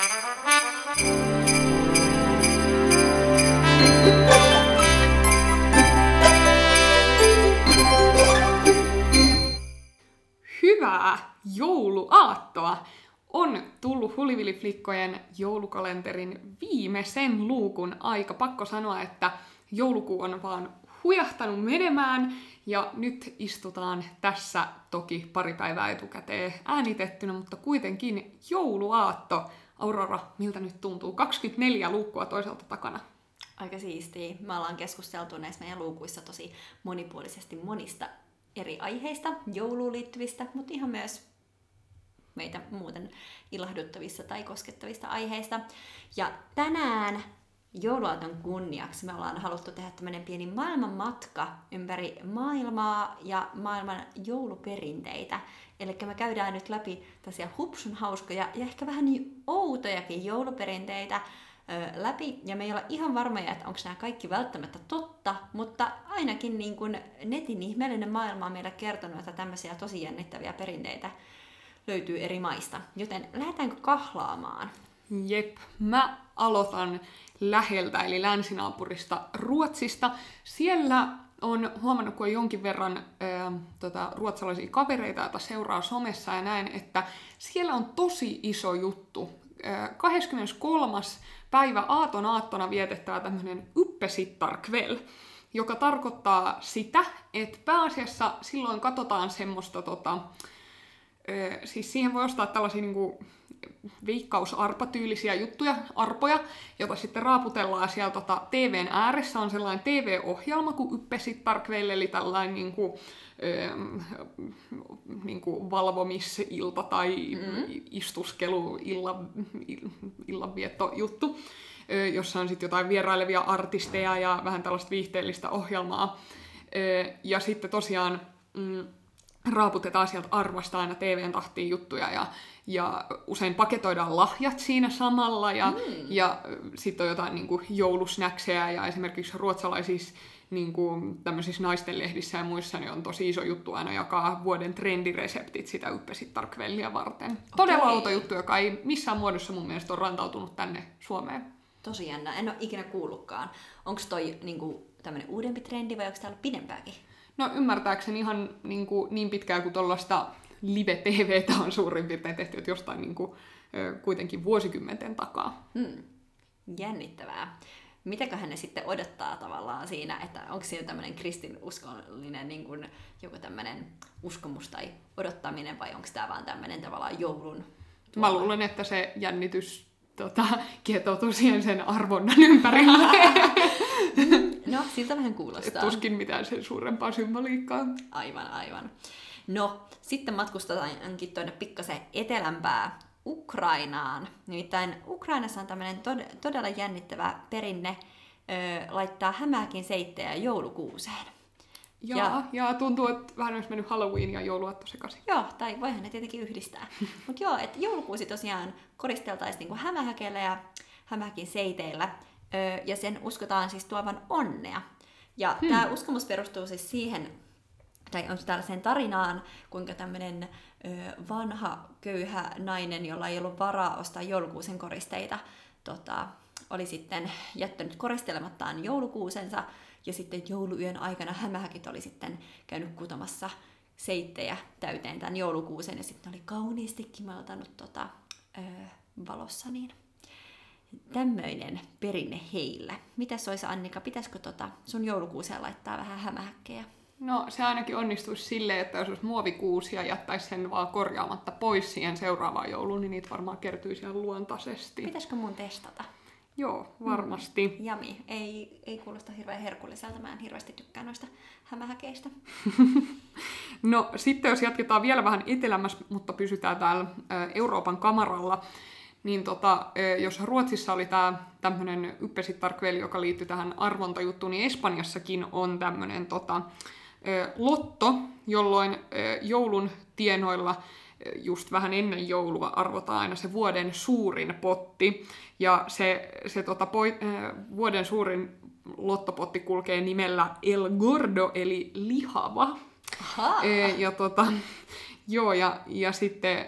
Hyvää jouluaattoa! On tullut Hulivili-flikkojen joulukalenterin viimeisen luukun aika. Pakko sanoa, että joulukuu on vaan hujahtanut menemään ja nyt istutaan tässä toki pari päivää etukäteen äänitettynä, mutta kuitenkin jouluaatto. Aurora, miltä nyt tuntuu? 24 luukkua toiselta takana. Aika siistiä. Me ollaan keskusteltu näissä meidän luukuissa tosi monipuolisesti monista eri aiheista, jouluun liittyvistä, mutta ihan myös meitä muuten ilahduttavissa tai koskettavista aiheista. Ja tänään jouluaaton kunniaksi me ollaan haluttu tehdä tämmöinen pieni maailmanmatka ympäri maailmaa ja maailman jouluperinteitä. Eli me käydään nyt läpi tosiaan hupsun hauskoja ja ehkä vähän niin outojakin jouluperinteitä ö, läpi. Ja me ei olla ihan varmoja, että onko nämä kaikki välttämättä totta, mutta ainakin niin kuin netin ihmeellinen maailma on meille kertonut, että tämmöisiä tosi jännittäviä perinteitä löytyy eri maista. Joten lähdetäänkö kahlaamaan? Jep, mä aloitan läheltä, eli länsinaapurista Ruotsista. Siellä on huomannut, kun on jonkin verran ää, tota, ruotsalaisia kavereita, joita seuraa somessa ja näin, että siellä on tosi iso juttu. Ää, 23. päivä aaton aattona vietettää tämmöinen uppesittarkväll, joka tarkoittaa sitä, että pääasiassa silloin katsotaan semmoista tota, siis siihen voi ostaa tällaisia niin kuin, veikkausarpatyylisiä juttuja, arpoja, joita sitten raaputellaan siellä tota, TVn ääressä. On sellainen TV-ohjelma kuin Yppesit Tarkveille, eli tällainen niin kuin, ö, niin kuin valvomisilta tai mm-hmm. istuskelu illan, illanvietto juttu, jossa on sitten jotain vierailevia artisteja ja vähän tällaista viihteellistä ohjelmaa. Ja sitten tosiaan mm, raaputetaan sieltä arvosta aina TVn tahtiin juttuja ja, ja usein paketoidaan lahjat siinä samalla ja, mm. ja sitten on jotain niin kuin joulusnäksejä ja esimerkiksi ruotsalaisissa niin kuin tämmöisissä naistenlehdissä ja muissa niin on tosi iso juttu aina jakaa vuoden trendireseptit sitä yppesittarkvellia varten. Okay. Todella outo juttu, joka ei missään muodossa mun mielestä ole rantautunut tänne Suomeen. Tosi jännä. En ole ikinä kuullutkaan. Onko toi niin kuin, tämmöinen uudempi trendi vai onko täällä pidempääkin? No ymmärtääkseni ihan niin, kuin, niin pitkään kuin tuollaista live-tvtä on suurin piirtein tehty, että jostain niin kuin, kuitenkin vuosikymmenten takaa. Hmm. Jännittävää. Mitäköhän ne sitten odottaa tavallaan siinä, että onko siinä tämmöinen kristinuskollinen niin kuin joku tämmöinen uskomus tai odottaminen vai onko tämä vaan tämmöinen tavallaan joulun tuolla? Mä luulen, että se jännitys tota, kietoutuu siihen sen arvonnan ympärille. No, siltä vähän kuulostaa. Tuskin mitään sen suurempaa symboliikkaa. Aivan, aivan. No, sitten matkustetaankin tuonne pikkasen etelämpää Ukrainaan. Nimittäin Ukrainassa on tämmöinen tod- todella jännittävä perinne ö, laittaa hämääkin seittejä joulukuuseen. Ja, ja, ja tuntuu, että vähän olisi mennyt Halloween ja jouluaatto sekaisin. Joo, tai voihan ne tietenkin yhdistää. Mutta joo, että joulukuusi tosiaan koristeltaisiin niinku hämähäkellä ja hämähäkin seiteillä ja sen uskotaan siis tuovan onnea. Ja hmm. tämä uskomus perustuu siis siihen, tai on tällaiseen tarinaan, kuinka tämmöinen vanha köyhä nainen, jolla ei ollut varaa ostaa joulukuusen koristeita, tota, oli sitten jättänyt koristelemattaan joulukuusensa, ja sitten jouluyön aikana hämähäkit oli sitten käynyt kutomassa seittejä täyteen tämän joulukuusen, ja sitten oli kauniisti kimaltanut tota, ö, valossa niin tämmöinen perinne heillä. Mitäs olisi Annika, pitäisikö tota sun joulukuuseen laittaa vähän hämähäkkejä? No se ainakin onnistuisi silleen, että jos olisi muovikuusi ja jättäisi sen vaan korjaamatta pois siihen seuraavaan jouluun, niin niitä varmaan kertyisi ihan luontaisesti. Pitäisikö mun testata? Joo, varmasti. Mm, jami. Ei, ei kuulosta hirveän herkulliselta. Mä en hirveästi tykkää noista hämähäkeistä. no sitten jos jatketaan vielä vähän etelämässä, mutta pysytään täällä Euroopan kamaralla, niin tota, jos Ruotsissa oli tämä tämmöinen yppesittarkveli, joka liittyy tähän arvontajuttuun, niin Espanjassakin on tämmöinen tota, lotto, jolloin joulun tienoilla just vähän ennen joulua arvotaan aina se vuoden suurin potti. Ja se, se tota, poi, vuoden suurin lottopotti kulkee nimellä El Gordo, eli lihava. Aha. Ja tota, Joo, ja, ja sitten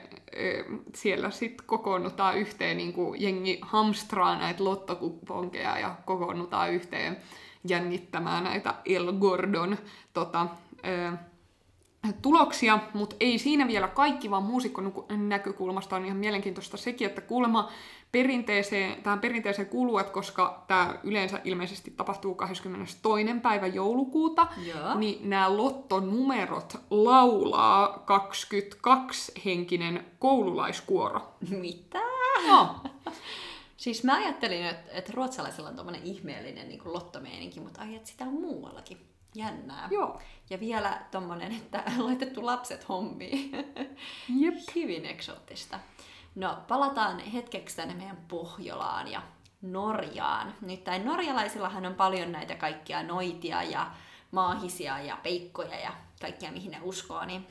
siellä sitten kokoonnutaan yhteen, niin kuin jengi hamstraa näitä lottokuponkeja ja kokoonnutaan yhteen jännittämään näitä El Gordon tota, tuloksia, mutta ei siinä vielä kaikki, vaan muusikon näkökulmasta on ihan mielenkiintoista sekin, että kuulemma perinteeseen, tähän perinteeseen kuuluu, että koska tämä yleensä ilmeisesti tapahtuu 22. päivä joulukuuta, Joo. niin nämä lottonumerot laulaa 22-henkinen koululaiskuoro. Mitä? No, Siis mä ajattelin, että, että ruotsalaisilla on tommonen ihmeellinen niin kuin lottomeininki, mutta ai, että sitä on muuallakin. Jännää. joo. Ja vielä tommonen, että laitettu lapset hommiin. Jep. Hyvin eksoottista. No, palataan hetkeksi tänne meidän Pohjolaan ja Norjaan. Nimittäin norjalaisillahan on paljon näitä kaikkia noitia ja maahisia ja peikkoja ja kaikkia mihin ne uskoo, niin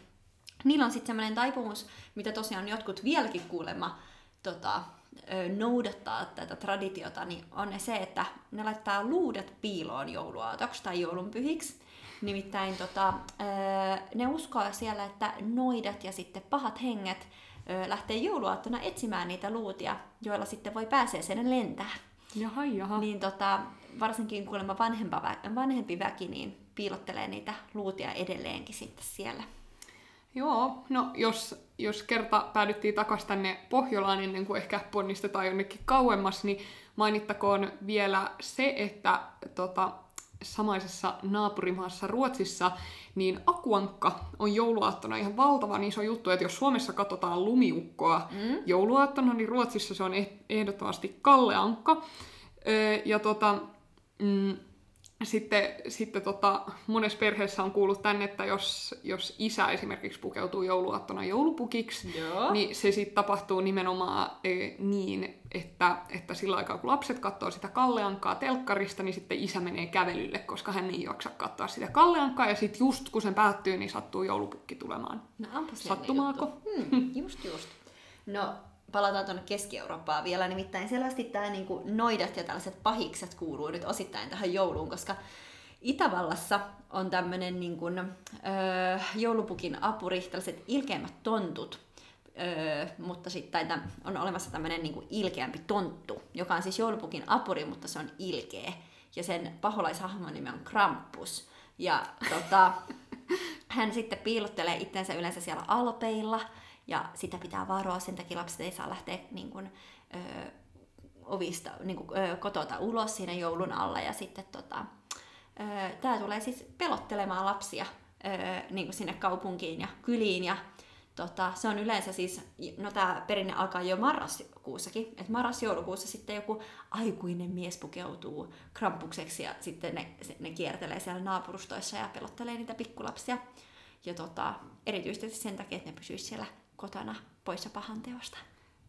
niillä on sitten semmoinen taipumus, mitä tosiaan jotkut vieläkin kuulemma tota, noudattaa tätä traditiota, niin on se, että ne laittaa luudet piiloon jouluaatoksi tai joulunpyhiksi. Nimittäin tota, ne uskoo siellä, että noidat ja sitten pahat henget lähtee jouluaattona etsimään niitä luutia, joilla sitten voi pääseeseen lentää. Jaha, jaha. Niin tota, varsinkin kuulemma vanhempa, vanhempi väki niin piilottelee niitä luutia edelleenkin sitten siellä. Joo, no jos, jos kerta päädyttiin takaisin tänne Pohjolaan ennen kuin ehkä ponnistetaan jonnekin kauemmas, niin mainittakoon vielä se, että tota, samaisessa naapurimaassa Ruotsissa, niin akuankka on jouluaattona ihan valtavan iso juttu, että jos Suomessa katsotaan lumiukkoa mm. jouluaattona, niin Ruotsissa se on eh- ehdottomasti kalleankka. Ja tota, mm, sitten, sitten tota, monessa perheessä on kuullut tänne, että jos, jos isä esimerkiksi pukeutuu jouluaattona joulupukiksi, Joo. niin se sitten tapahtuu nimenomaan e, niin, että, että sillä aikaa kun lapset katsoo sitä kalleankkaa telkkarista, niin sitten isä menee kävelylle, koska hän ei jaksa katsoa sitä kalleankkaa, ja sitten just kun sen päättyy, niin sattuu joulupukki tulemaan. No onpas Sattumaako? Hmm, just just. No, palataan tuonne Keski-Eurooppaan vielä, nimittäin selvästi tämä niinku noidat ja tällaiset pahikset kuuluu nyt osittain tähän jouluun, koska Itävallassa on tämmöinen niinku, öö, joulupukin apuri, tällaiset ilkeimmät tontut, öö, mutta sitten on olemassa tämmöinen niinku ilkeämpi tonttu, joka on siis joulupukin apuri, mutta se on ilkeä. Ja sen paholaishahmon nimi on Krampus. Ja tota, hän sitten piilottelee itsensä yleensä siellä alpeilla, ja sitä pitää varoa, sen takia lapset ei saa lähteä niin kuin, ö, ovista, niin kuin, ö, kotota ulos siinä joulun alla, ja sitten tota, tämä tulee siis pelottelemaan lapsia ö, niin kuin sinne kaupunkiin ja kyliin, ja tota, se on yleensä siis, no tämä perinne alkaa jo marraskuussakin, että marras-joulukuussa sitten joku aikuinen mies pukeutuu krampukseksi ja sitten ne, ne kiertelee siellä naapurustoissa ja pelottelee niitä pikkulapsia. Ja tota, erityisesti sen takia, että ne pysyisivät siellä kotona poissa pahan teosta.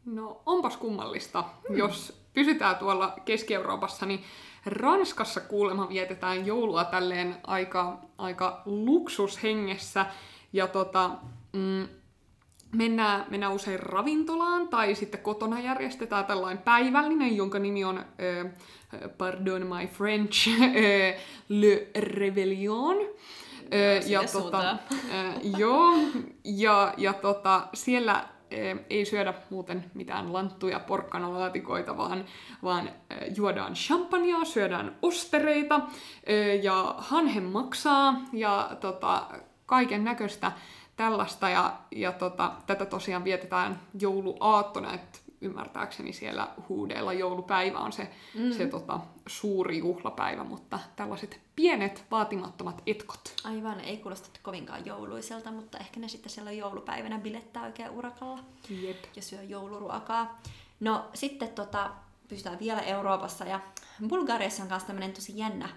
No onpas kummallista. Hmm. Jos pysytään tuolla Keski-Euroopassa, niin Ranskassa kuulemma vietetään joulua tälleen aika, aika luksushengessä. Ja tota, mm, mennään, mennään usein ravintolaan tai sitten kotona järjestetään tällainen päivällinen, jonka nimi on, äh, pardon my French, äh, Le Réveillon. Joo, ja tota, äh, joo, ja, ja tota, siellä ei syödä muuten mitään lanttuja, porkkanalaatikoita, vaan, vaan juodaan champagnea, syödään ostereita ja hanhen maksaa ja tota, kaiken näköistä tällaista. Ja, ja tota, tätä tosiaan vietetään jouluaattona, että ymmärtääkseni siellä huudeilla joulupäivä on se, mm. se tota, suuri juhlapäivä, mutta tällaiset pienet vaatimattomat etkot. Aivan, ei kuulosta kovinkaan jouluiselta, mutta ehkä ne sitten siellä joulupäivänä bilettää oikein urakalla Jep. ja syö jouluruokaa. No sitten tota, pysytään vielä Euroopassa ja Bulgariassa on myös tämmöinen tosi jännä,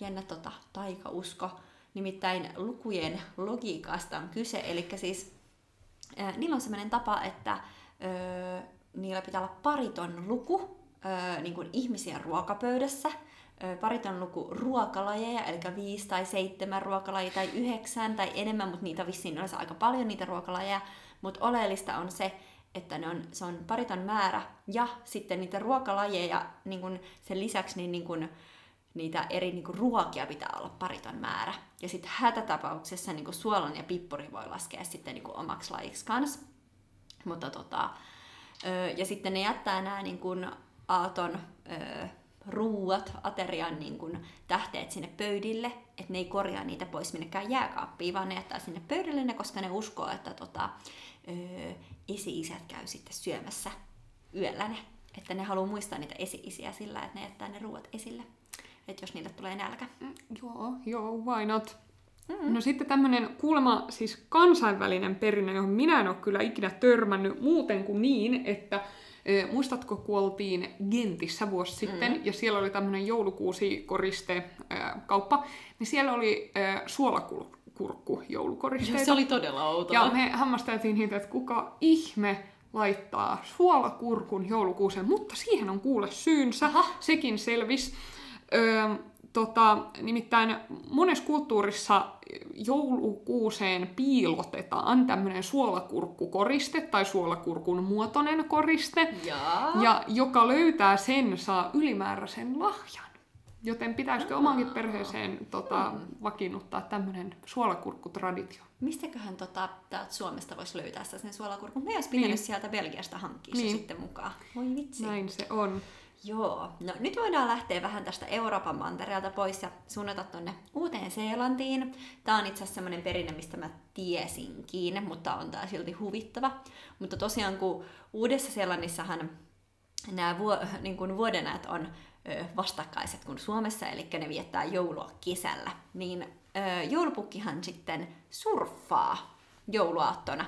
jännä tota, taikausko, nimittäin lukujen logiikasta on kyse, eli siis niillä on semmoinen tapa, että äh, niillä pitää olla pariton luku öö, niin kuin ihmisiä ruokapöydässä, öö, pariton luku ruokalajeja, eli viisi tai seitsemän ruokalajia tai yhdeksän tai enemmän, mutta niitä vissiin on aika paljon niitä ruokalajeja, mutta oleellista on se, että ne on, se on pariton määrä ja sitten niitä ruokalajeja niin kuin sen lisäksi niin, niin kuin, niitä eri niin kuin, ruokia pitää olla pariton määrä. Ja sitten hätätapauksessa niin kuin suolan ja pippuri voi laskea sitten niin omaksi lajiksi kanssa. Mutta tota, ja sitten ne jättää nämä niin kuin aaton ruuat, aterian niin kuin, tähteet sinne pöydille, että ne ei korjaa niitä pois minnekään jääkaappiin, vaan ne jättää sinne pöydälle ne, koska ne uskoo, että tota, esi-isät käy sitten syömässä yöllä ne. Että ne haluaa muistaa niitä esi-isiä sillä, että ne jättää ne ruuat esille. Että jos niille tulee nälkä. Mm, joo, joo, why not? Mm-hmm. No sitten tämmöinen kuulemma siis kansainvälinen perinne, johon minä en ole kyllä ikinä törmännyt muuten kuin niin, että e, muistatko kun oltiin Gentissä vuosi sitten mm-hmm. ja siellä oli tämmöinen joulukuusi-koriste e, kauppa, niin siellä oli e, suolakurkku joulukoristeita. se oli todella outoa. Ja me hämmästeltiin niitä, että kuka ihme laittaa suolakurkun joulukuuseen, mutta siihen on kuule syynsä, Aha. sekin selvisi. Öö, tota, nimittäin monessa kulttuurissa joulukuuseen piilotetaan tämmöinen suolakurkkukoriste tai suolakurkun muotoinen koriste, ja. ja joka löytää sen saa ylimääräisen lahjan. Joten pitäisikö omankin perheeseen tota, mm. vakiinnuttaa tämmöinen suolakurkkutraditio? Mistäköhän tota, täältä Suomesta voisi löytää sen suolakurkun? Me olisi pitänyt niin. sieltä Belgiasta hankkia niin. se sitten mukaan. Voi vitsi. Näin se on. Joo, no nyt voidaan lähteä vähän tästä Euroopan mantereelta pois ja suunnata tuonne Uuteen Seelantiin. Tämä on itse asiassa sellainen perinne, mistä mä tiesinkin, mutta on tää silti huvittava. Mutta tosiaan kun Uudessa Seelannissahan nämä vuo, niin kuin vuodenajat on vastakkaiset kuin Suomessa, eli ne viettää joulua kesällä, niin joulupukkihan sitten surffaa jouluaattona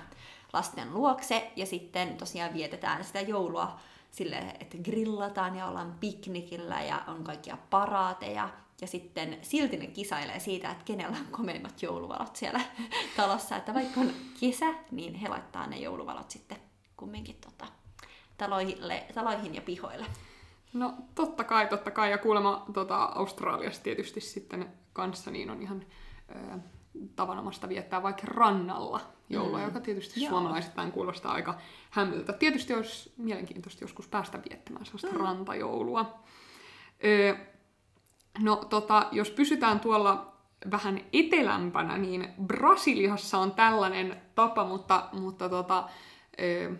lasten luokse ja sitten tosiaan vietetään sitä joulua sille, että grillataan ja ollaan piknikillä ja on kaikkia paraateja. Ja sitten silti ne kisailee siitä, että kenellä on komeimmat jouluvalot siellä talossa. Että vaikka on kesä, niin he laittaa ne jouluvalot sitten kumminkin tota, taloille, taloihin ja pihoille. No totta kai, totta kai. Ja kuulemma tota, Australiassa tietysti sitten kanssa niin on ihan tavanomasta viettää vaikka rannalla joulua, mm. joka tietysti Joo. suomalaisittain kuulostaa aika hämiltä. Tietysti olisi mielenkiintoista joskus päästä viettämään sellaista mm. rantajoulua. Ö, no tota, jos pysytään tuolla vähän etelämpänä, niin Brasiliassa on tällainen tapa, mutta, mutta tota, ö,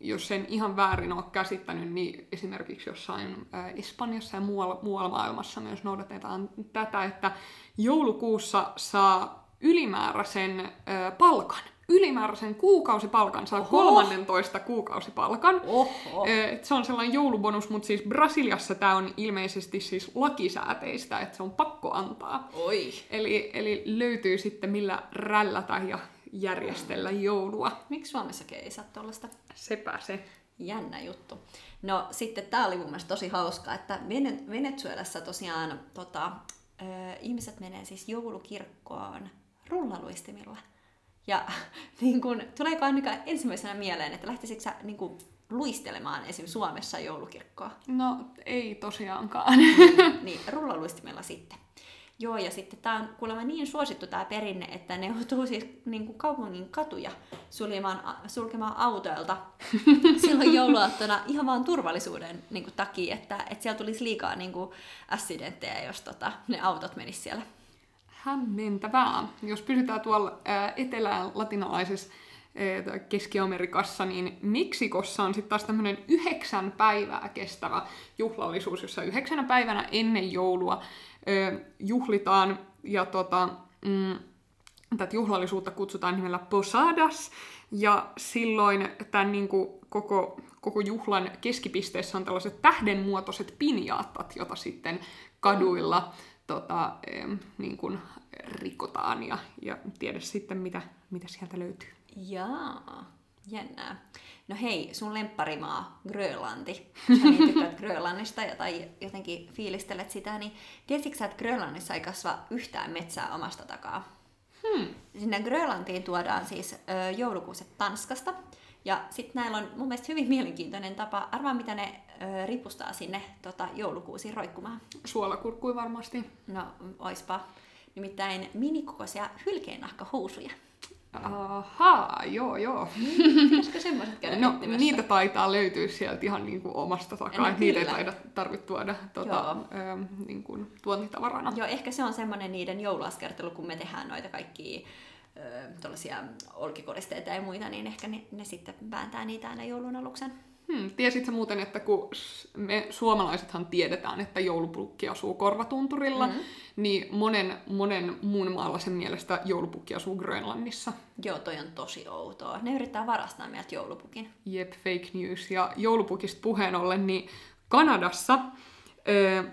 jos sen ihan väärin ole käsittänyt, niin esimerkiksi jossain Espanjassa ja muualla, muualla maailmassa myös noudatetaan tätä, että joulukuussa saa ylimääräisen palkan. Ylimääräisen kuukausipalkan saa Oho. 13 kuukausipalkan. Oho. se on sellainen joulubonus, mutta siis Brasiliassa tämä on ilmeisesti siis lakisääteistä, että se on pakko antaa. Oi. Eli, eli löytyy sitten millä rällätä ja järjestellä joulua. Miksi Suomessakin ei saa tuollaista? Sepä se. Jännä juttu. No sitten tämä oli mun mielestä tosi hauska, että Venezuelassa tosiaan tota, ö, ihmiset menee siis joulukirkkoon rullaluistimilla. Ja niin kun, tuleeko ainakaan ensimmäisenä mieleen, että lähtisitkö sä niin kun, luistelemaan esimerkiksi Suomessa joulukirkkoa? No ei tosiaankaan. Niin, niin rullaluistimella sitten. Joo, ja sitten tämä on kuulemma niin suosittu tämä perinne, että ne joutuu siis niin kuin kaupungin katuja sulkemaan, sulkemaan autoilta silloin jouluaattona ihan vaan turvallisuuden niin kuin, takia, että, että siellä tulisi liikaa niin kuin, assidenttejä, jos tota, ne autot menisivät siellä. Hämmentävää. Jos pysytään tuolla ää, etelään latinalaisessa Keski-Amerikassa, niin Meksikossa on sitten taas tämmöinen yhdeksän päivää kestävä juhlallisuus, jossa yhdeksänä päivänä ennen joulua juhlitaan, ja tota, mm, tätä juhlallisuutta kutsutaan nimellä Posadas, ja silloin tämän niin kuin, koko, koko juhlan keskipisteessä on tällaiset tähdenmuotoiset pinjaattat, joita sitten kaduilla tota, niin kuin, rikotaan, ja, ja tiedä sitten, mitä, mitä sieltä löytyy. Jaa, jännää. No hei, sun lempparimaa, Grönlanti. Sä niin Grönlannista ja tai jotenkin fiilistelet sitä, niin tiesitkö sä, että Grönlannissa ei kasva yhtään metsää omasta takaa? Hmm. Sinne Grönlantiin tuodaan siis ö, joulukuuset Tanskasta. Ja sitten näillä on mun mielestä hyvin mielenkiintoinen tapa. Arvaa, mitä ne ripustaa sinne tota, joulukuusiin roikkumaan. Suolakurkkui varmasti. No, oispa. Nimittäin minikokoisia hylkeennahkahousuja. Ahaa, joo, joo. Pitäisikö semmoiset käydä No, niitä taitaa löytyä sieltä ihan niin kuin omasta takaa, No, niitä ei taida tarvitse tuoda tuota, ö, niin kuin tuontitavarana. Joo, ehkä se on semmoinen niiden jouluaskertelu, kun me tehdään noita kaikkia tuollaisia olkikoristeita ja muita, niin ehkä ne, ne sitten vääntää niitä aina joulun aluksen. Hmm, tiesitkö muuten, että kun me suomalaisethan tiedetään, että joulupukki asuu korvatunturilla, Mhm. mm. niin monen, monen muun maalaisen mielestä joulupukki asuu Grönlannissa. Joo, toi on tosi outoa. Ne yrittää varastaa meiltä joulupukin. Jep, fake news. Ja joulupukista puheen ollen, niin Kanadassa ö,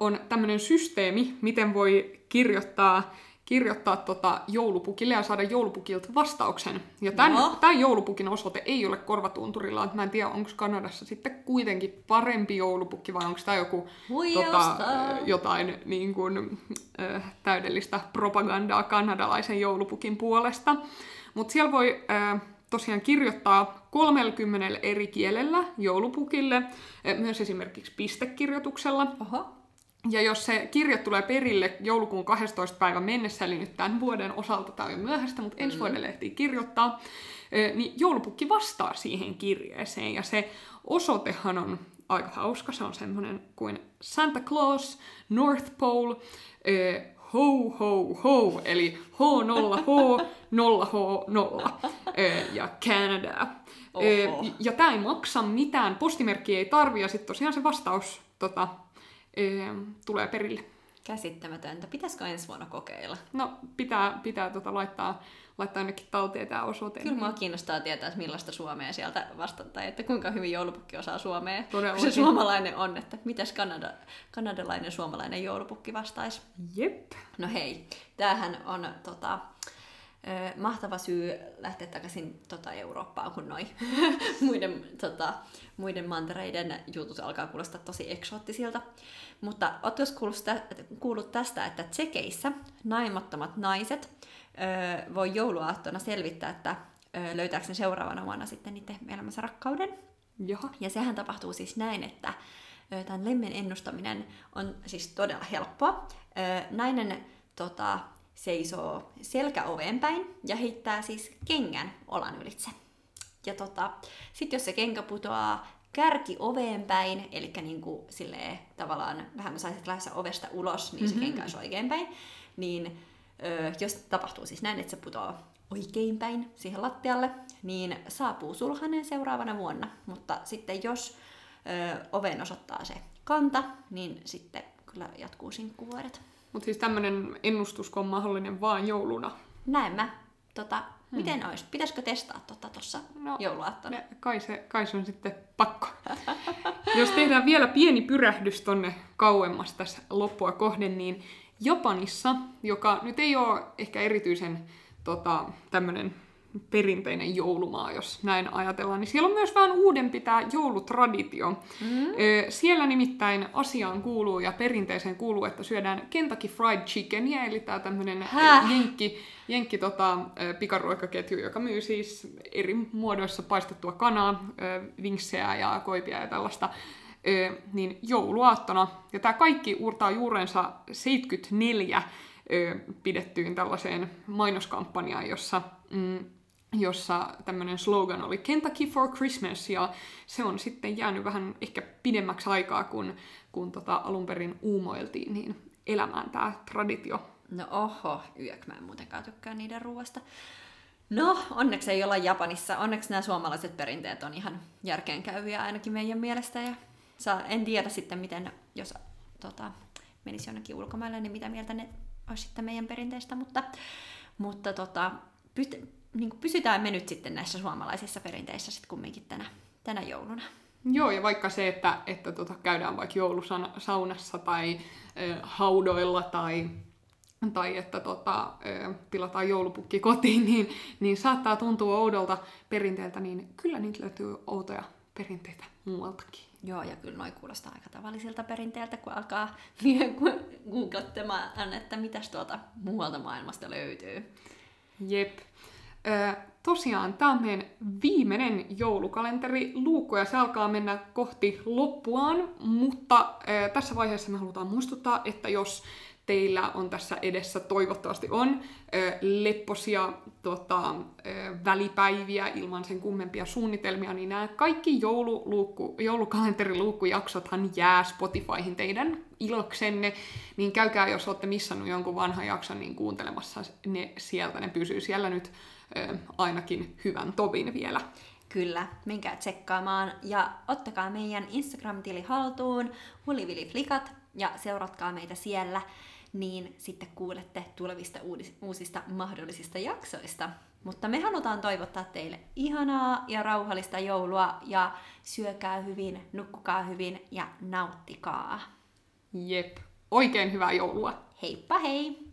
on tämmöinen systeemi, miten voi kirjoittaa, kirjoittaa tota joulupukille ja saada joulupukilta vastauksen. Ja tämän, No. tämän joulupukin osoite ei ole korvatunturilla. Mä en tiedä, onko Kanadassa sitten kuitenkin parempi joulupukki vai onko tämä joku Huijausta! ö, jotain niin kuin, ö, täydellistä propagandaa kanadalaisen joulupukin puolesta. Mutta siellä voi ö, tosiaan kirjoittaa 30 eri kielellä joulupukille, myös esimerkiksi pistekirjoituksella. Oho. Ja jos se kirje tulee perille joulukuun 12. päivä mennessä, eli nyt tämän vuoden osalta tämä on jo myöhäistä, mutta ensi vuodelle ehtii kirjoittaa, niin joulupukki vastaa siihen kirjeeseen. Ja se osoitehan on aika hauska, se on semmoinen kuin Santa Claus, North Pole, ho ho ho, eli H0H, 0H0 ö, ja Canada. Oho. ja tämä ei maksa mitään, postimerkki ei tarvi, ja sitten tosiaan se vastaus tota, ö, tulee perille. Käsittämätöntä. Pitäisikö ensi vuonna kokeilla? No, pitää, pitää tota laittaa, laittaa jonnekin talteen tämä osoite. Kyllä mua kiinnostaa tietää, että millaista suomea sieltä vastataan, että kuinka hyvin joulupukki osaa suomea. Todellakin. Se suomalainen on, että mitäs Kanada, kanadalainen suomalainen joulupukki vastaisi. Jep. No hei, tämähän on tota, ö, mahtava syy lähteä takaisin tota, Eurooppaan, kun noi muiden, tota, muiden mantereiden jutut alkaa kuulostaa tosi eksoottisilta. Mutta kuullut, tä- kuullut tästä, että Tsekeissä naimattomat naiset ö, voi jouluaattona selvittää, että ö, löytääkö ne seuraavana vuonna sitten niiden elämänsä rakkauden? Jaha. Ja sehän tapahtuu siis näin, että ö, tämän lemmen ennustaminen on siis todella helppoa. Ö, Nainen tota, seisoo selkä oveen päin ja heittää siis kengän olan ylitse. Ja tota, sitten jos se kenkä putoaa kärki oveen päin, eli niin kuin silleen, tavallaan vähän saisit lähdössä ovesta ulos, niin se Mhm. kenkä olisi oikein päin, niin ö, jos tapahtuu siis näin, että se putoaa oikein päin siihen lattialle, niin saapuu sulhanen seuraavana vuonna. Mutta sitten jos ö, oveen osoittaa se kanta, niin sitten kyllä jatkuu sinkkuvuodet. Mutta siis tämmöinen ennustusko on mahdollinen vaan jouluna. Näin mä. Tota, Miten olisi? Pitäisikö testaa tota tuossa No, no, jouluaattona? Ne, kai, se, kai se on sitten pakko. Jos tehdään vielä pieni pyrähdys tonne kauemmas tässä loppua kohden, niin Japanissa, joka nyt ei ole ehkä erityisen tota, tämmöinen perinteinen joulumaa, jos näin ajatellaan, niin siellä on myös vähän uudempi tämä joulutraditio. Mm. Siellä nimittäin asiaan kuuluu ja perinteeseen kuuluu, että syödään Kentucky Fried Chickenia, eli tämä tämmöinen jenkki, jenkki tota, pikaruokaketju, joka myy siis eri muodoissa paistettua kanaa, vinksejä ja koipia ja tällaista, niin jouluaattona. Ja tämä kaikki uurtaa juurensa 74 ö, pidettyyn tällaiseen mainoskampanjaan, jossa, mm, jossa tämmöinen slogan oli Kentucky for Christmas, ja se on sitten jäänyt vähän ehkä pidemmäksi aikaa, kun, kun tota alun perin uumoiltiin niin elämään tämä traditio. No oho, yök, mä en muutenkaan tykkää niiden ruoasta. No, onneksi ei olla Japanissa. Onneksi nämä suomalaiset perinteet on ihan järkeenkäyviä ainakin meidän mielestä. Ja saa, en tiedä sitten, miten, jos tota, menisi jonnekin ulkomaille, niin mitä mieltä ne olisi sitten meidän perinteistä. Mutta, mutta tota, pyst- niin kuin pysytään me nyt sitten näissä suomalaisissa perinteissä sitten kumminkin tänä, tänä jouluna. Joo, ja vaikka se, että, että tota, käydään vaikka joulusaunassa tai ö, haudoilla tai, tai että tota, ö, pilataan joulupukki kotiin, niin, niin saattaa tuntua oudolta perinteeltä, niin kyllä niitä löytyy outoja perinteitä muualtakin. Joo, ja kyllä noi kuulostaa aika tavallisilta perinteiltä, kun alkaa googlettamaan, että mitäs tuolta muualta maailmasta löytyy. Jep. Ö, tosiaan, tämä on meidän viimeinen joulukalenteri. Luukku ja se alkaa mennä kohti loppuaan, mutta ö, tässä vaiheessa me halutaan muistuttaa, että jos teillä on tässä edessä, toivottavasti on, lepposia tota, välipäiviä ilman sen kummempia suunnitelmia, niin nämä kaikki joulukalenteriluukkujaksothan jää Spotifyhin teidän iloksenne, niin käykää, jos olette missannut jonkun vanhan jakson, niin kuuntelemassa ne sieltä, ne pysyy siellä nyt ainakin hyvän tovin vielä. Kyllä, menkää tsekkaamaan ja ottakaa meidän Instagram-tili haltuun, hulivili-flikat, ja seuratkaa meitä siellä, niin sitten kuulette tulevista uusista mahdollisista jaksoista. Mutta me halutaan toivottaa teille ihanaa ja rauhallista joulua ja syökää hyvin, nukkukaa hyvin ja nauttikaa. Jep, oikein hyvää joulua. Heippa hei!